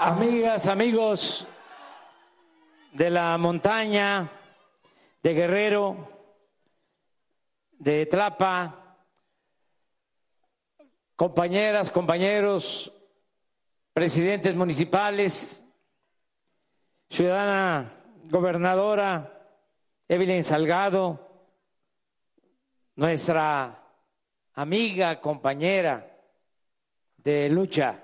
Amigas, amigos de la montaña, de Guerrero, de Tlapa, compañeras, compañeros, presidentes municipales, ciudadana gobernadora Evelyn Salgado, nuestra amiga, compañera de lucha.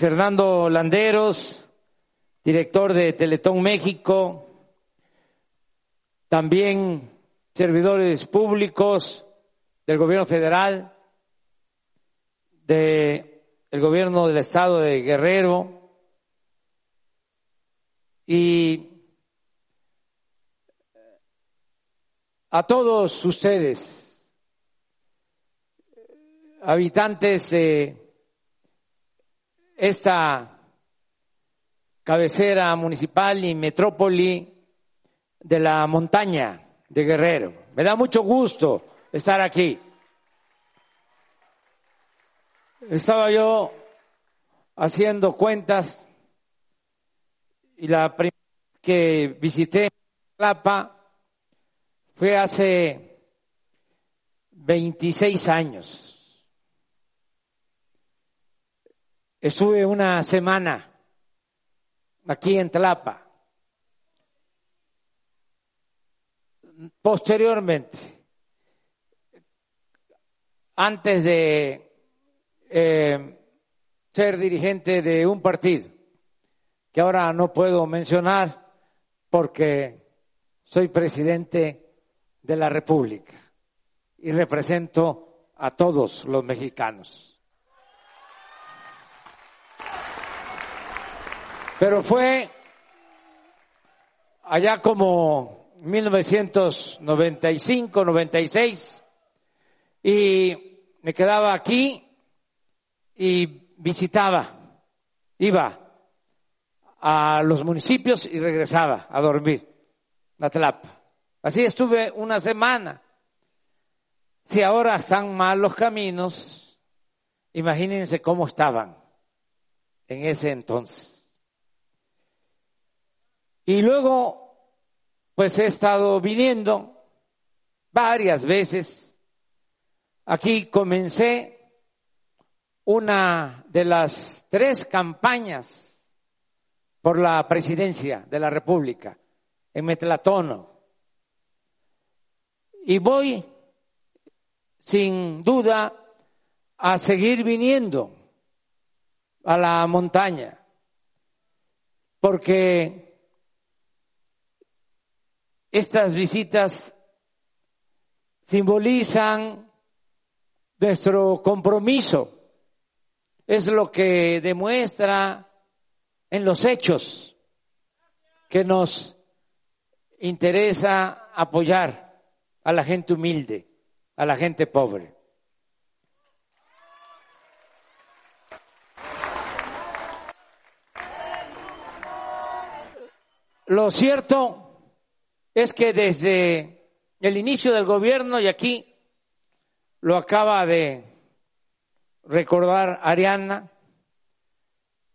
Fernando Landeros, director de Teletón México, también servidores públicos del gobierno federal, del gobierno del estado de Guerrero. Y a todos ustedes, habitantes de esta cabecera municipal y metrópoli de la montaña de Guerrero. Me da mucho gusto estar aquí. Estaba yo haciendo cuentas y la primera que visité Tlapa fue hace 26 años. Estuve una semana aquí en Tlapa. Posteriormente, antes de eh, ser dirigente de un partido, que ahora no puedo mencionar porque soy presidente de la República y represento a todos los mexicanos. Pero fue allá como 1995, 96, y me quedaba aquí y visitaba, iba a los municipios y regresaba a dormir, a Tlapa. Así estuve una semana. Si ahora están mal los caminos, imagínense cómo estaban en ese entonces. Y luego, pues he estado viniendo varias veces. Aquí comencé una de las tres campañas por la presidencia de la República en Metlatono. Y voy, sin duda, a seguir viniendo a la montaña, porque estas visitas simbolizan nuestro compromiso. Es lo que demuestra en los hechos que nos interesa apoyar a la gente humilde, a la gente pobre. Lo cierto es que desde el inicio del gobierno, y aquí lo acaba de recordar Ariana,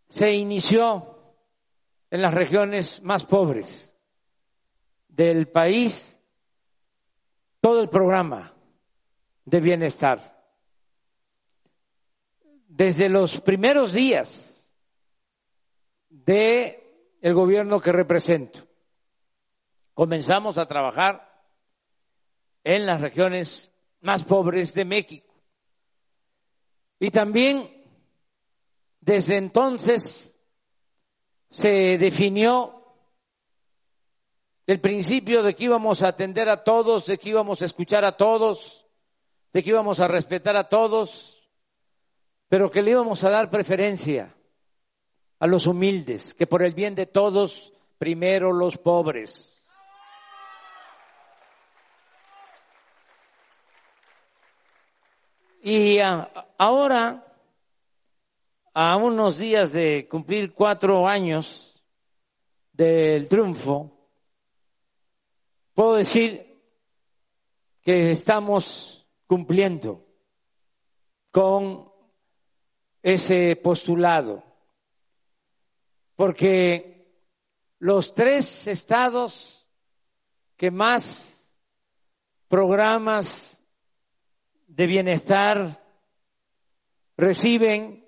se inició en las regiones más pobres del país todo el programa de bienestar. Desde los primeros días de el gobierno que represento comenzamos a trabajar en las regiones más pobres de México. Y también desde entonces se definió el principio de que íbamos a atender a todos, de que íbamos a escuchar a todos, de que íbamos a respetar a todos, pero que le íbamos a dar preferencia a los humildes, que por el bien de todos, primero los pobres. Y ahora, a unos días de cumplir cuatro años del triunfo, puedo decir que estamos cumpliendo con ese postulado, porque los tres estados que más programas de bienestar reciben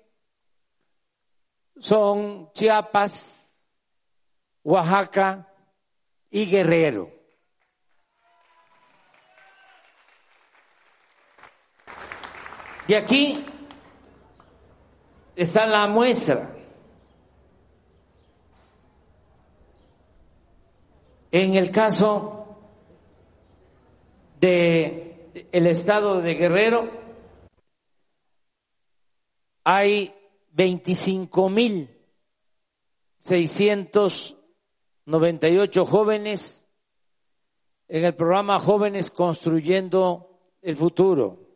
son Chiapas, Oaxaca y Guerrero. Y aquí está la muestra. En el caso de el estado de Guerrero hay 25 mil 698 jóvenes en el programa Jóvenes Construyendo el Futuro.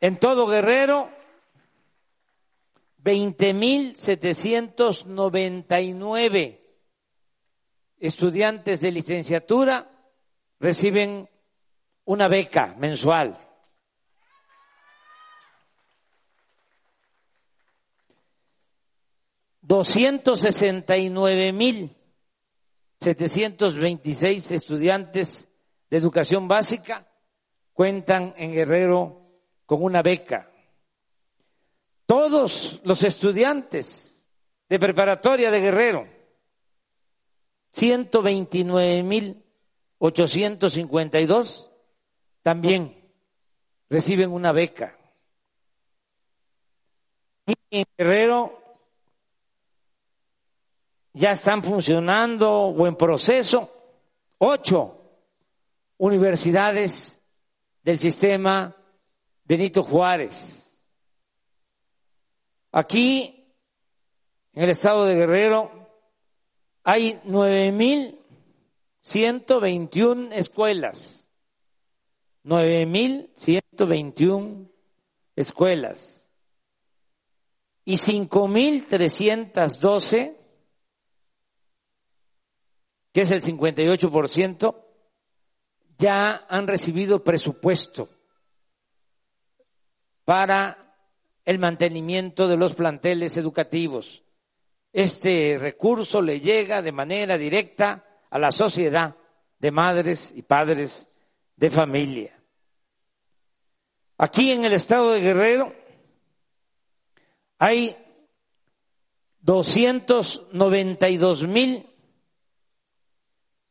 En todo Guerrero, 20.799 estudiantes de licenciatura reciben una beca mensual. Doscientos sesenta y nueve mil setecientos veintiséis estudiantes de educación básica cuentan en Guerrero con una beca. Todos los estudiantes de preparatoria de Guerrero, 129.852, también reciben una beca. Y en Guerrero ya están funcionando o en proceso ocho universidades del sistema Benito Juárez. Aquí, en el estado de Guerrero, hay 9.121 escuelas. 9.121 escuelas. Y 5.312, que es el 58%, ya han recibido presupuesto para el mantenimiento de los planteles educativos. Este recurso le llega de manera directa a la sociedad de madres y padres de familia. Aquí en el estado de Guerrero hay 292 mil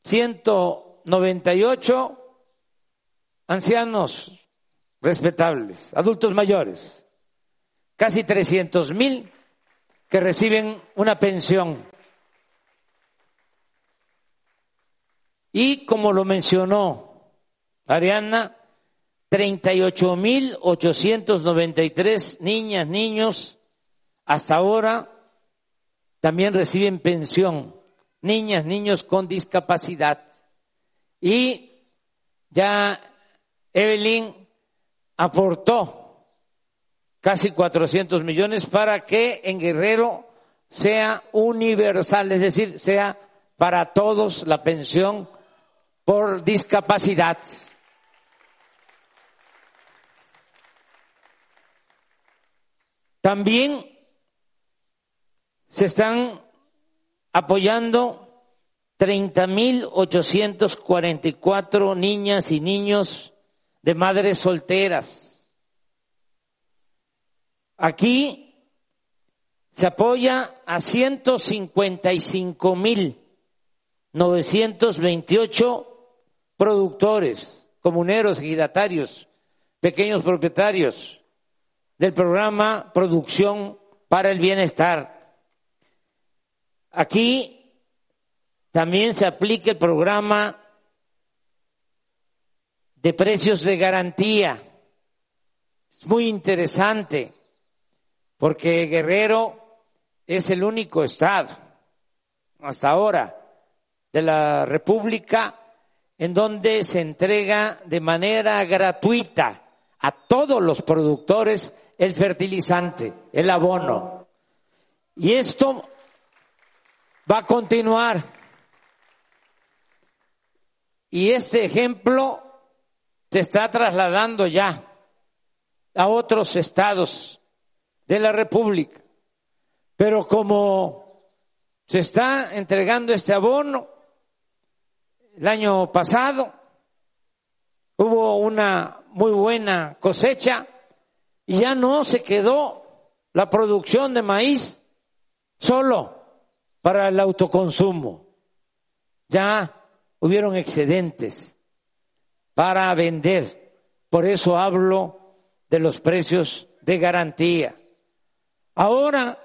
198 ancianos respetables, adultos mayores, casi 300 mil que reciben una pensión. Y como lo mencionó Ariana, 38 mil 893 niñas, niños, hasta ahora también reciben pensión, niñas, niños con discapacidad. Y ya Evelyn aportó casi 400 millones para que en Guerrero sea universal, es decir, sea para todos la pensión por discapacidad. También se están apoyando 30.844 niñas y niños de madres solteras. Aquí se apoya a 155 mil 928 productores, comuneros, ejidatarios, pequeños propietarios del programa Producción para el Bienestar. Aquí también se aplica el programa de precios de garantía. Es muy interesante porque Guerrero es el único estado hasta ahora de la República en donde se entrega de manera gratuita a todos los productores el fertilizante, el abono. Y esto va a continuar. Y este ejemplo se está trasladando ya a otros estados de la República. Pero como se está entregando este abono, el año pasado hubo una muy buena cosecha y ya no se quedó la producción de maíz solo para el autoconsumo. Ya hubieron excedentes para vender. Por eso hablo de los precios de garantía. Ahora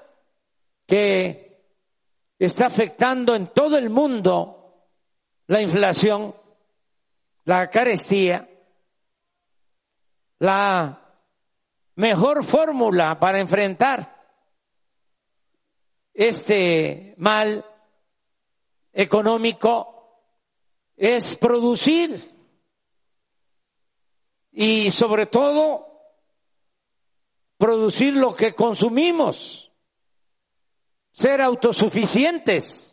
que está afectando en todo el mundo la inflación, la carestía, la mejor fórmula para enfrentar este mal económico es producir y sobre todo producir lo que consumimos, ser autosuficientes.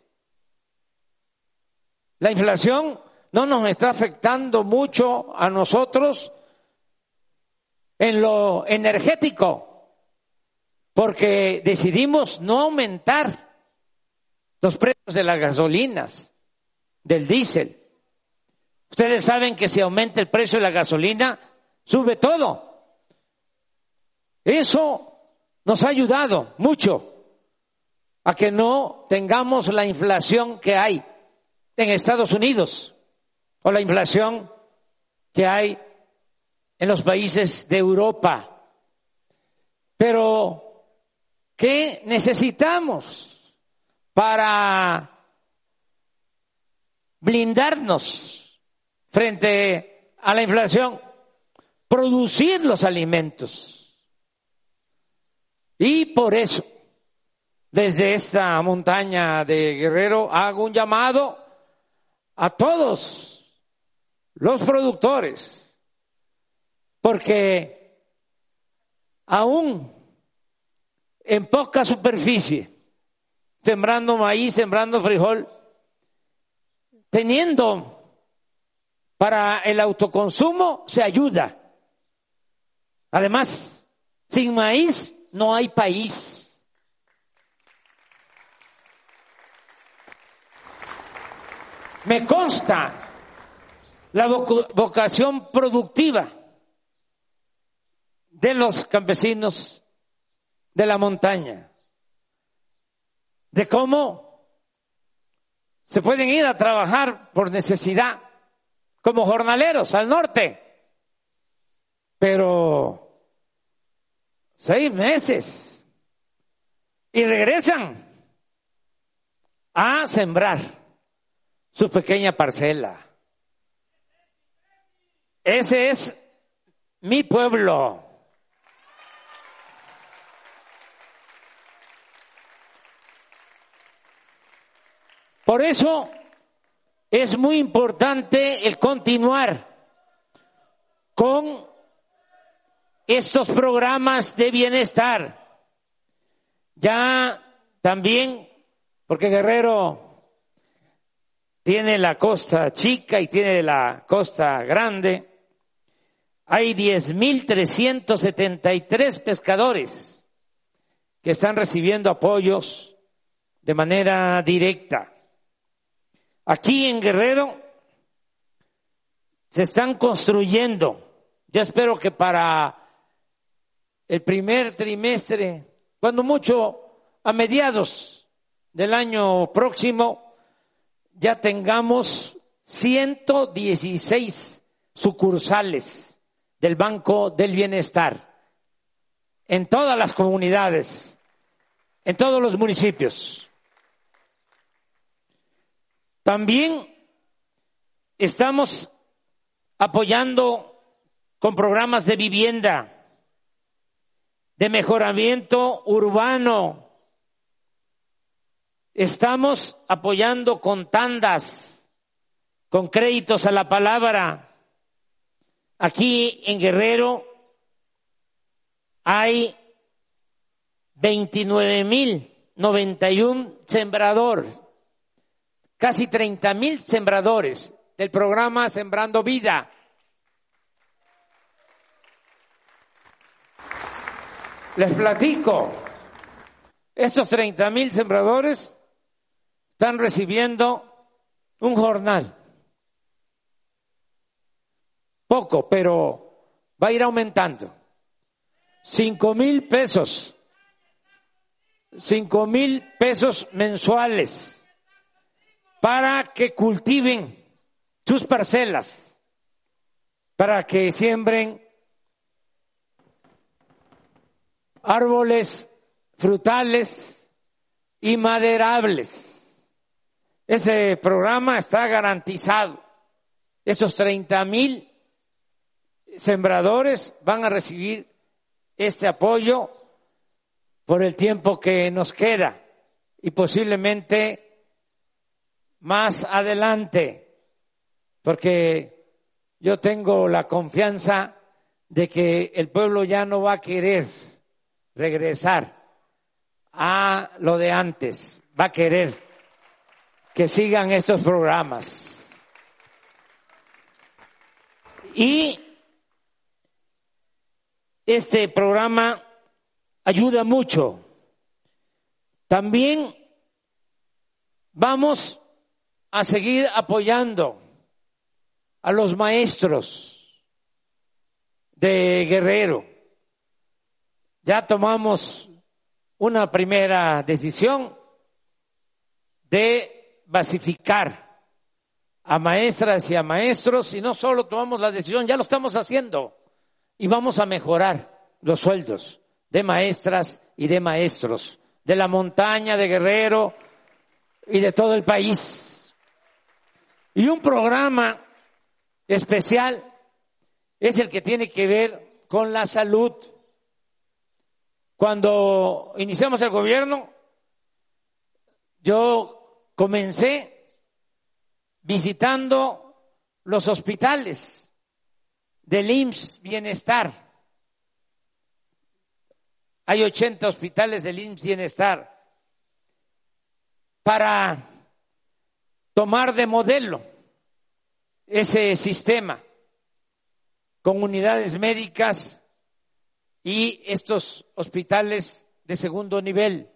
La inflación no nos está afectando mucho a nosotros en lo energético, porque decidimos no aumentar los precios de las gasolinas, del diésel. Ustedes saben que si aumenta el precio de la gasolina, sube todo. Eso nos ha ayudado mucho a que no tengamos la inflación que hay en Estados Unidos o la inflación que hay en los países de Europa. Pero, ¿qué necesitamos para blindarnos frente a la inflación? Producir los alimentos. Y por eso, desde esta montaña de Guerrero, hago un llamado a todos los productores porque aún en poca superficie, sembrando maíz, sembrando frijol, teniendo para el autoconsumo, se ayuda. Además, sin maíz no hay país. Me consta la vocación productiva de los campesinos de la montaña, de cómo se pueden ir a trabajar por necesidad como jornaleros al norte, pero seis meses y regresan a sembrar su pequeña parcela. Ese es mi pueblo. Por eso es muy importante el continuar con estos programas de bienestar. Ya también, porque Guerrero tiene la costa chica y tiene la costa grande, hay 10.373 pescadores que están recibiendo apoyos de manera directa. Aquí en Guerrero se están construyendo, ya espero que para el primer trimestre, cuando mucho a mediados del año próximo, ya tengamos 116 sucursales del Banco del Bienestar en todas las comunidades, en todos los municipios. También estamos apoyando con programas de vivienda, de mejoramiento urbano. Estamos apoyando con tandas, con créditos a la palabra. Aquí en Guerrero hay 29.091 sembradores casi 30 mil sembradores del programa Sembrando Vida. Les platico, estos 30 mil sembradores están recibiendo un jornal. Poco, pero va a ir aumentando. Cinco mil pesos. Cinco mil pesos mensuales para que cultiven sus parcelas, para que siembren árboles frutales y maderables. Ese programa está garantizado. Estos 30 mil sembradores van a recibir este apoyo por el tiempo que nos queda y posiblemente más adelante, porque yo tengo la confianza de que el pueblo ya no va a querer regresar a lo de antes, va a querer que sigan estos programas. Y este programa ayuda mucho. También vamos a seguir apoyando a los maestros de Guerrero ya tomamos una primera decisión de basificar a maestras y a maestros y no solo tomamos la decisión, ya lo estamos haciendo y vamos a mejorar los sueldos de maestras y de maestros de la montaña, de Guerrero y de todo el país. Y un programa especial es el que tiene que ver con la salud. Cuando iniciamos el gobierno, yo comencé visitando los hospitales del IMSS Bienestar. Hay 80 hospitales del IMSS Bienestar para tomar de modelo ese sistema con unidades médicas y estos hospitales de segundo nivel.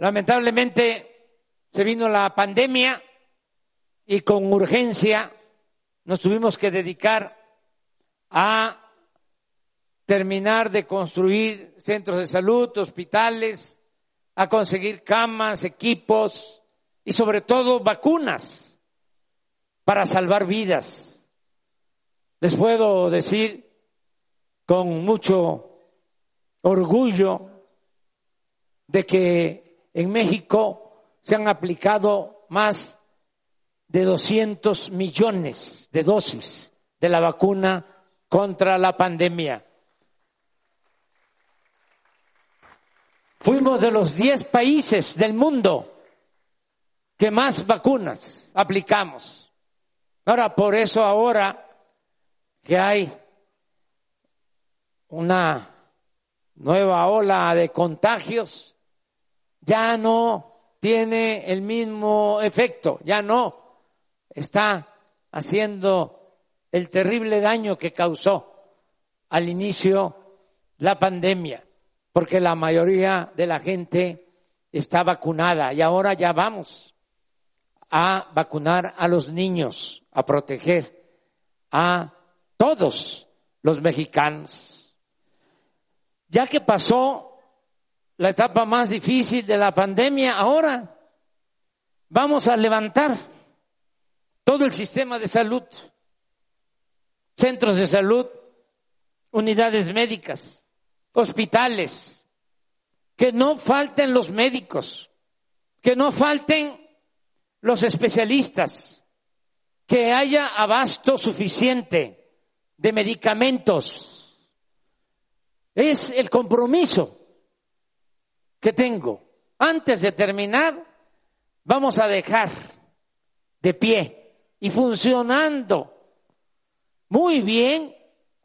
Lamentablemente se vino la pandemia y con urgencia nos tuvimos que dedicar a terminar de construir centros de salud, hospitales, a conseguir camas, equipos y sobre todo vacunas para salvar vidas. Les puedo decir con mucho orgullo de que en México se han aplicado más de 200 millones de dosis de la vacuna contra la pandemia. Fuimos de los 10 países del mundo que más vacunas aplicamos. Ahora, por eso ahora que hay una nueva ola de contagios, ya no tiene el mismo efecto, ya no está haciendo el terrible daño que causó al inicio la pandemia, porque la mayoría de la gente está vacunada y ahora ya vamos a vacunar a los niños, a proteger a todos los mexicanos. Ya que pasó la etapa más difícil de la pandemia, ahora vamos a levantar todo el sistema de salud, centros de salud, unidades médicas, hospitales, que no falten los médicos, que no falten los especialistas, que haya abasto suficiente de medicamentos. Es el compromiso que tengo. Antes de terminar, vamos a dejar de pie y funcionando muy bien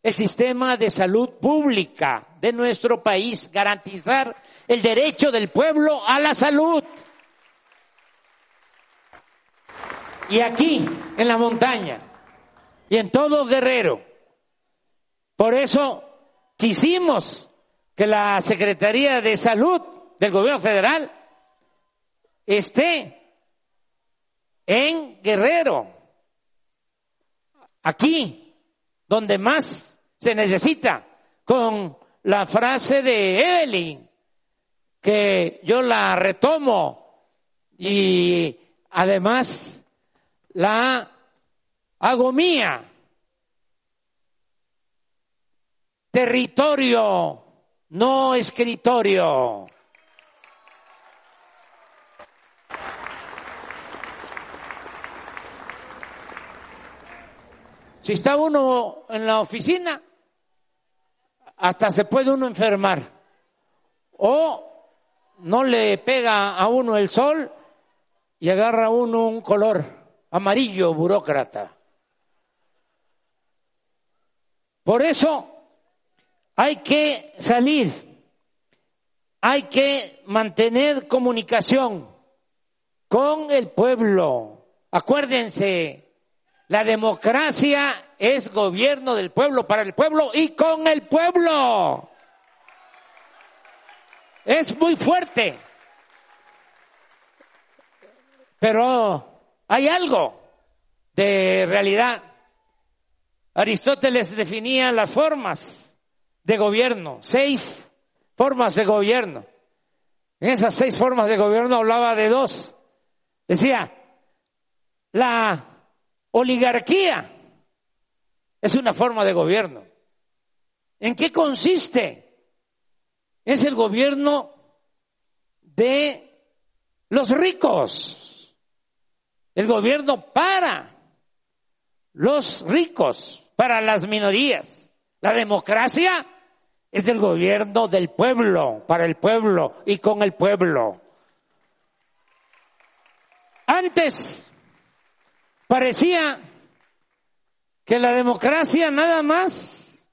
el sistema de salud pública de nuestro país, garantizar el derecho del pueblo a la salud. Y aquí, en la montaña, y en todo Guerrero. Por eso quisimos que la Secretaría de Salud del Gobierno Federal esté en Guerrero, aquí, donde más se necesita, con la frase de Evelyn, que yo la retomo y además la hago mía. Territorio, no escritorio. Si está uno en la oficina, hasta se puede uno enfermar. O no le pega a uno el sol y agarra uno un color amarillo burócrata. Por eso hay que salir, hay que mantener comunicación con el pueblo. Acuérdense, la democracia es gobierno del pueblo, para el pueblo y con el pueblo. Es muy fuerte. Pero hay algo de realidad. Aristóteles definía las formas de gobierno, seis formas de gobierno. En esas seis formas de gobierno hablaba de dos. Decía, la Oligarquía es una forma de gobierno. ¿En qué consiste? Es el gobierno de los ricos. El gobierno para los ricos, para las minorías. La democracia es el gobierno del pueblo, para el pueblo y con el pueblo. Antes Parecía que la democracia nada más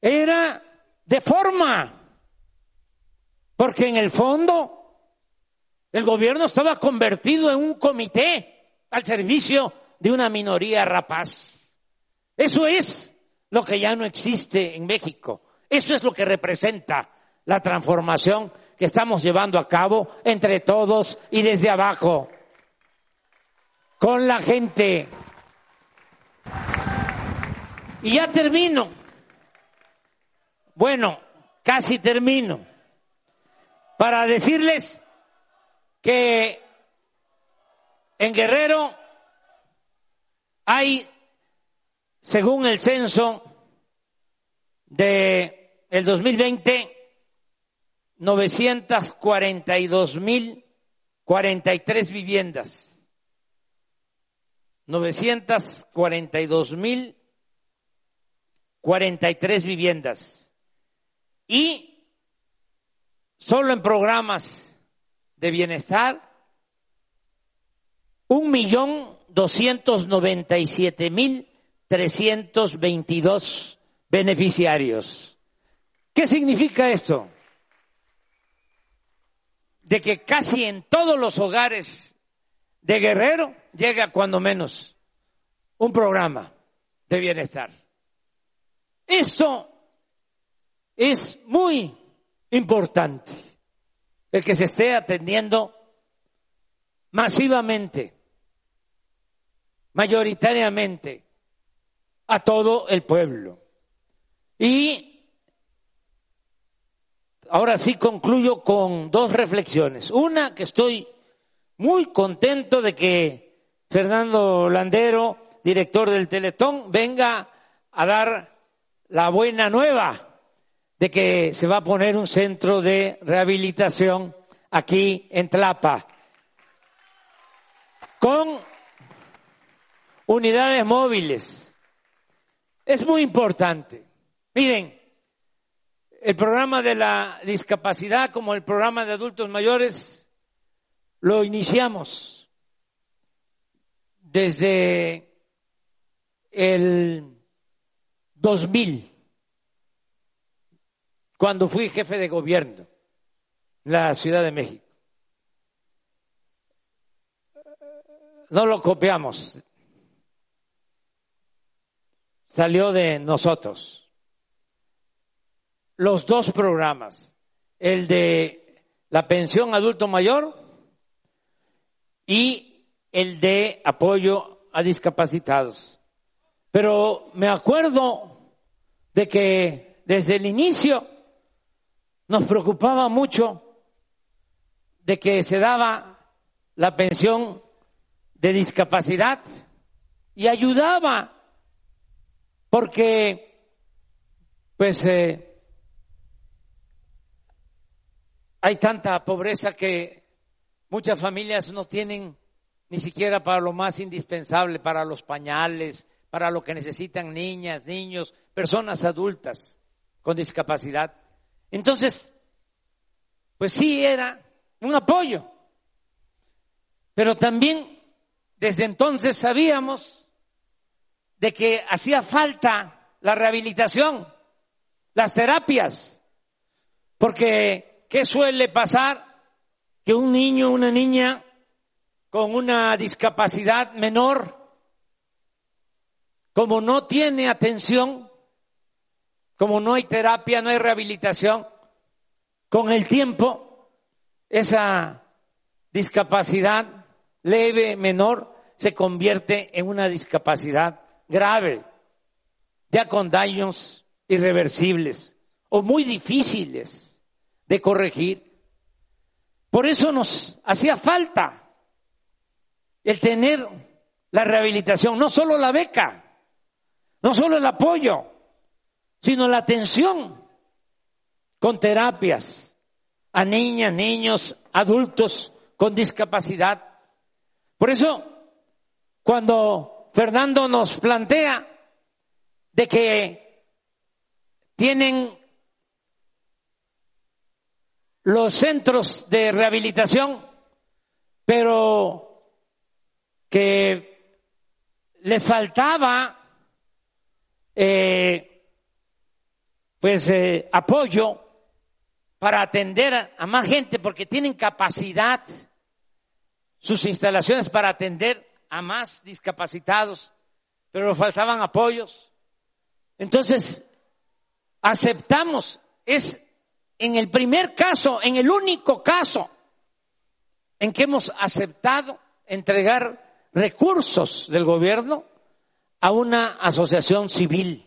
era de forma, porque en el fondo el gobierno estaba convertido en un comité al servicio de una minoría rapaz. Eso es lo que ya no existe en México. Eso es lo que representa la transformación que estamos llevando a cabo entre todos y desde abajo con la gente. Y ya termino. Bueno, casi termino. Para decirles que en Guerrero hay, según el censo de el 2020, 942 mil 43 viviendas 942 mil 43 viviendas. Y solo en programas de bienestar, un millón doscientos noventa y siete mil trescientos veintidós beneficiarios. ¿Qué significa esto? De que casi en todos los hogares de Guerrero llega cuando menos un programa de bienestar. Eso es muy importante, el que se esté atendiendo masivamente, mayoritariamente, a todo el pueblo. Y ahora sí concluyo con dos reflexiones. Una que estoy muy contento de que Fernando Landero, director del Teletón, venga a dar la buena nueva de que se va a poner un centro de rehabilitación aquí en Tlapa con unidades móviles. Es muy importante. Miren, el programa de la discapacidad como el programa de adultos mayores lo iniciamos desde el 2000, cuando fui jefe de gobierno en la Ciudad de México. No lo copiamos, salió de nosotros. los dos programas, el de la pensión adulto mayor y el de apoyo a discapacitados. Pero me acuerdo de que desde el inicio nos preocupaba mucho de que se daba la pensión de discapacidad y ayudaba porque pues eh, hay tanta pobreza que muchas familias no tienen ni siquiera para lo más indispensable, para los pañales, para lo que necesitan niñas, niños, personas adultas con discapacidad. Entonces, pues sí era un apoyo, pero también desde entonces sabíamos de que hacía falta la rehabilitación, las terapias, porque ¿qué suele pasar? Que un niño, una niña con una discapacidad menor, como no tiene atención, como no hay terapia, no hay rehabilitación, con el tiempo, esa discapacidad leve, menor, se convierte en una discapacidad grave, ya con daños irreversibles o muy difíciles de corregir. Por eso nos hacía falta el tener la rehabilitación, no solo la beca, no solo el apoyo, sino la atención con terapias a niñas, niños, adultos con discapacidad. Por eso, cuando Fernando nos plantea de que tienen los centros de rehabilitación, pero que les faltaba eh, pues eh, apoyo para atender a, más gente porque tienen capacidad sus instalaciones para atender a más discapacitados, pero faltaban apoyos. Entonces, aceptamos, es en el primer caso, en el único caso en que hemos aceptado entregar recursos del gobierno a una asociación civil.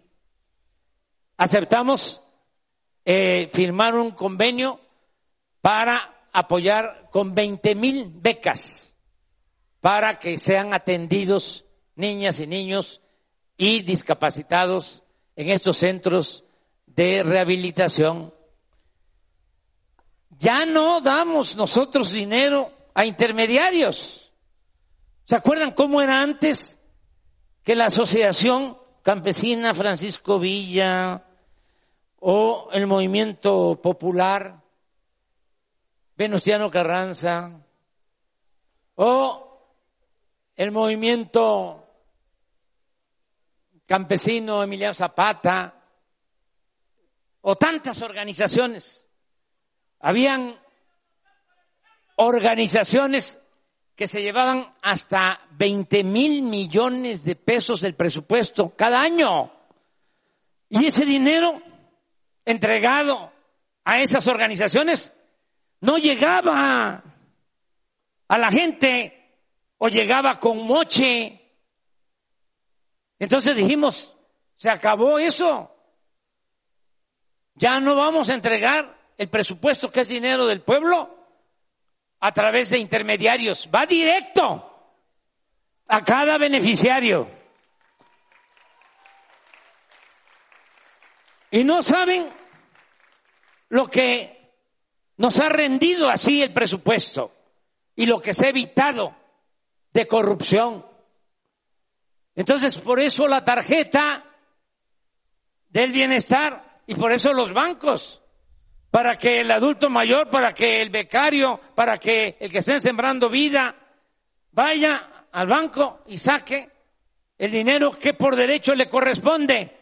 Aceptamos eh, firmar un convenio para apoyar con 20 mil becas para que sean atendidos niñas y niños y discapacitados en estos centros de rehabilitación. Ya no damos nosotros dinero a intermediarios. ¿Se acuerdan cómo era antes? que la Asociación Campesina Francisco Villa o el Movimiento Popular Venustiano Carranza o el Movimiento Campesino Emiliano Zapata o tantas organizaciones. Habían organizaciones que se llevaban hasta 20 mil millones de pesos del presupuesto cada año. Y ese dinero entregado a esas organizaciones no llegaba a la gente o llegaba con moche. Entonces dijimos, se acabó eso. Ya no vamos a entregar el presupuesto que es dinero del pueblo a través de intermediarios, va directo a cada beneficiario. Y no saben lo que nos ha rendido así el presupuesto y lo que se ha evitado de corrupción. Entonces, por eso la tarjeta del bienestar y por eso los bancos para que el adulto mayor, para que el becario, para que el que esté sembrando vida, vaya al banco y saque el dinero que por derecho le corresponde,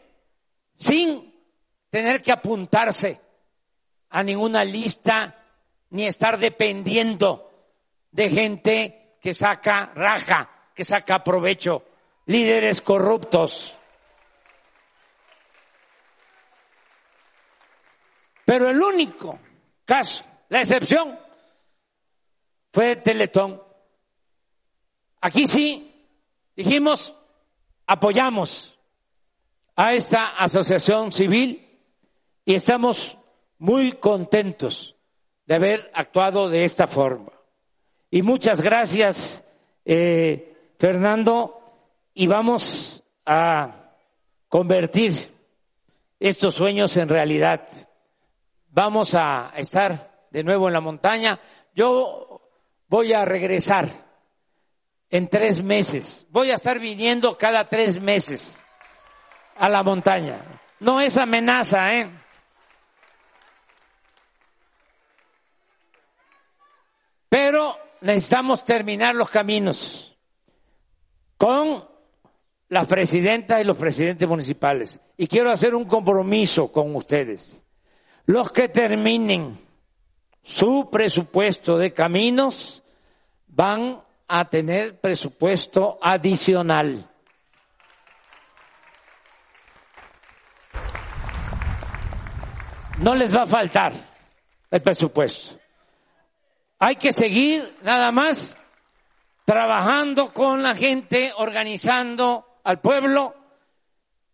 sin tener que apuntarse a ninguna lista ni estar dependiendo de gente que saca raja, que saca provecho, líderes corruptos. Pero el único caso, la excepción, fue Teletón. Aquí sí dijimos, apoyamos a esta asociación civil y estamos muy contentos de haber actuado de esta forma. Y muchas gracias, eh, Fernando, y vamos a convertir estos sueños en realidad. Vamos a estar de nuevo en la montaña. Yo voy a regresar en tres meses. Voy a estar viniendo cada tres meses a la montaña. No es amenaza, ¿eh? Pero necesitamos terminar los caminos con las presidentas y los presidentes municipales. Y quiero hacer un compromiso con ustedes. Los que terminen su presupuesto de caminos van a tener presupuesto adicional. No les va a faltar el presupuesto. Hay que seguir nada más trabajando con la gente, organizando al pueblo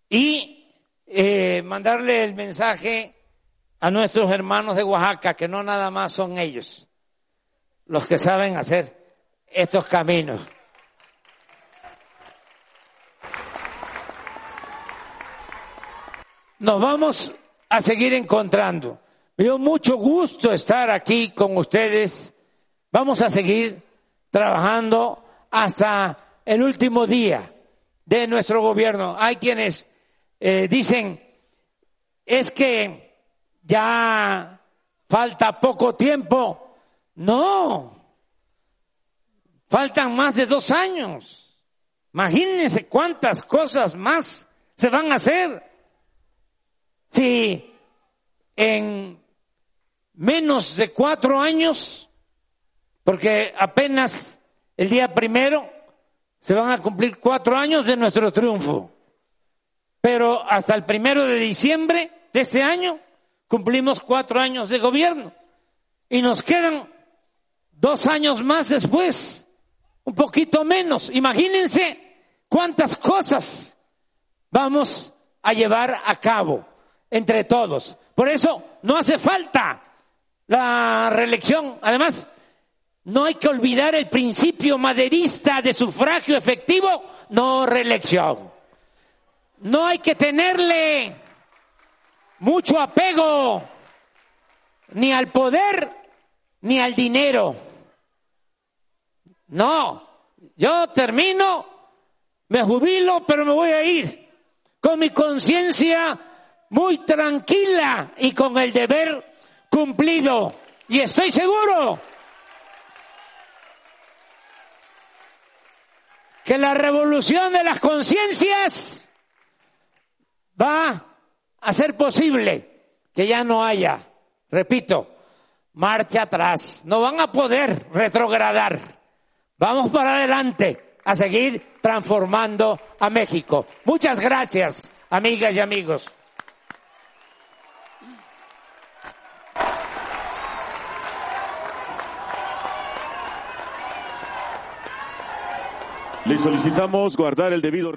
y eh, mandarle el mensaje a nuestros hermanos de Oaxaca, que no nada más son ellos los que saben hacer estos caminos. Nos vamos a seguir encontrando. Me dio mucho gusto estar aquí con ustedes. Vamos a seguir trabajando hasta el último día de nuestro gobierno. Hay quienes eh, dicen, es que ya falta poco tiempo. No, faltan más de dos años. Imagínense cuántas cosas más se van a hacer. Si en menos de cuatro años, porque apenas el día primero se van a cumplir cuatro años de nuestro triunfo. Pero hasta el primero de diciembre de este año cumplimos cuatro años de gobierno. Y nos quedan dos años más después, un poquito menos. Imagínense cuántas cosas vamos a llevar a cabo entre todos. Por eso no hace falta la reelección. Además, no hay que olvidar el principio maderista de sufragio efectivo, no reelección. No hay que tenerle mucho apego ni al poder ni al dinero. No, yo termino, me jubilo, pero me voy a ir con mi conciencia muy tranquila y con el deber cumplido. Y estoy seguro que la revolución de las conciencias va a ser posible que ya no haya, repito, marcha atrás. No van a poder retrogradar. Vamos para adelante a seguir transformando a México. Muchas gracias, amigas y amigos. Le solicitamos guardar el debido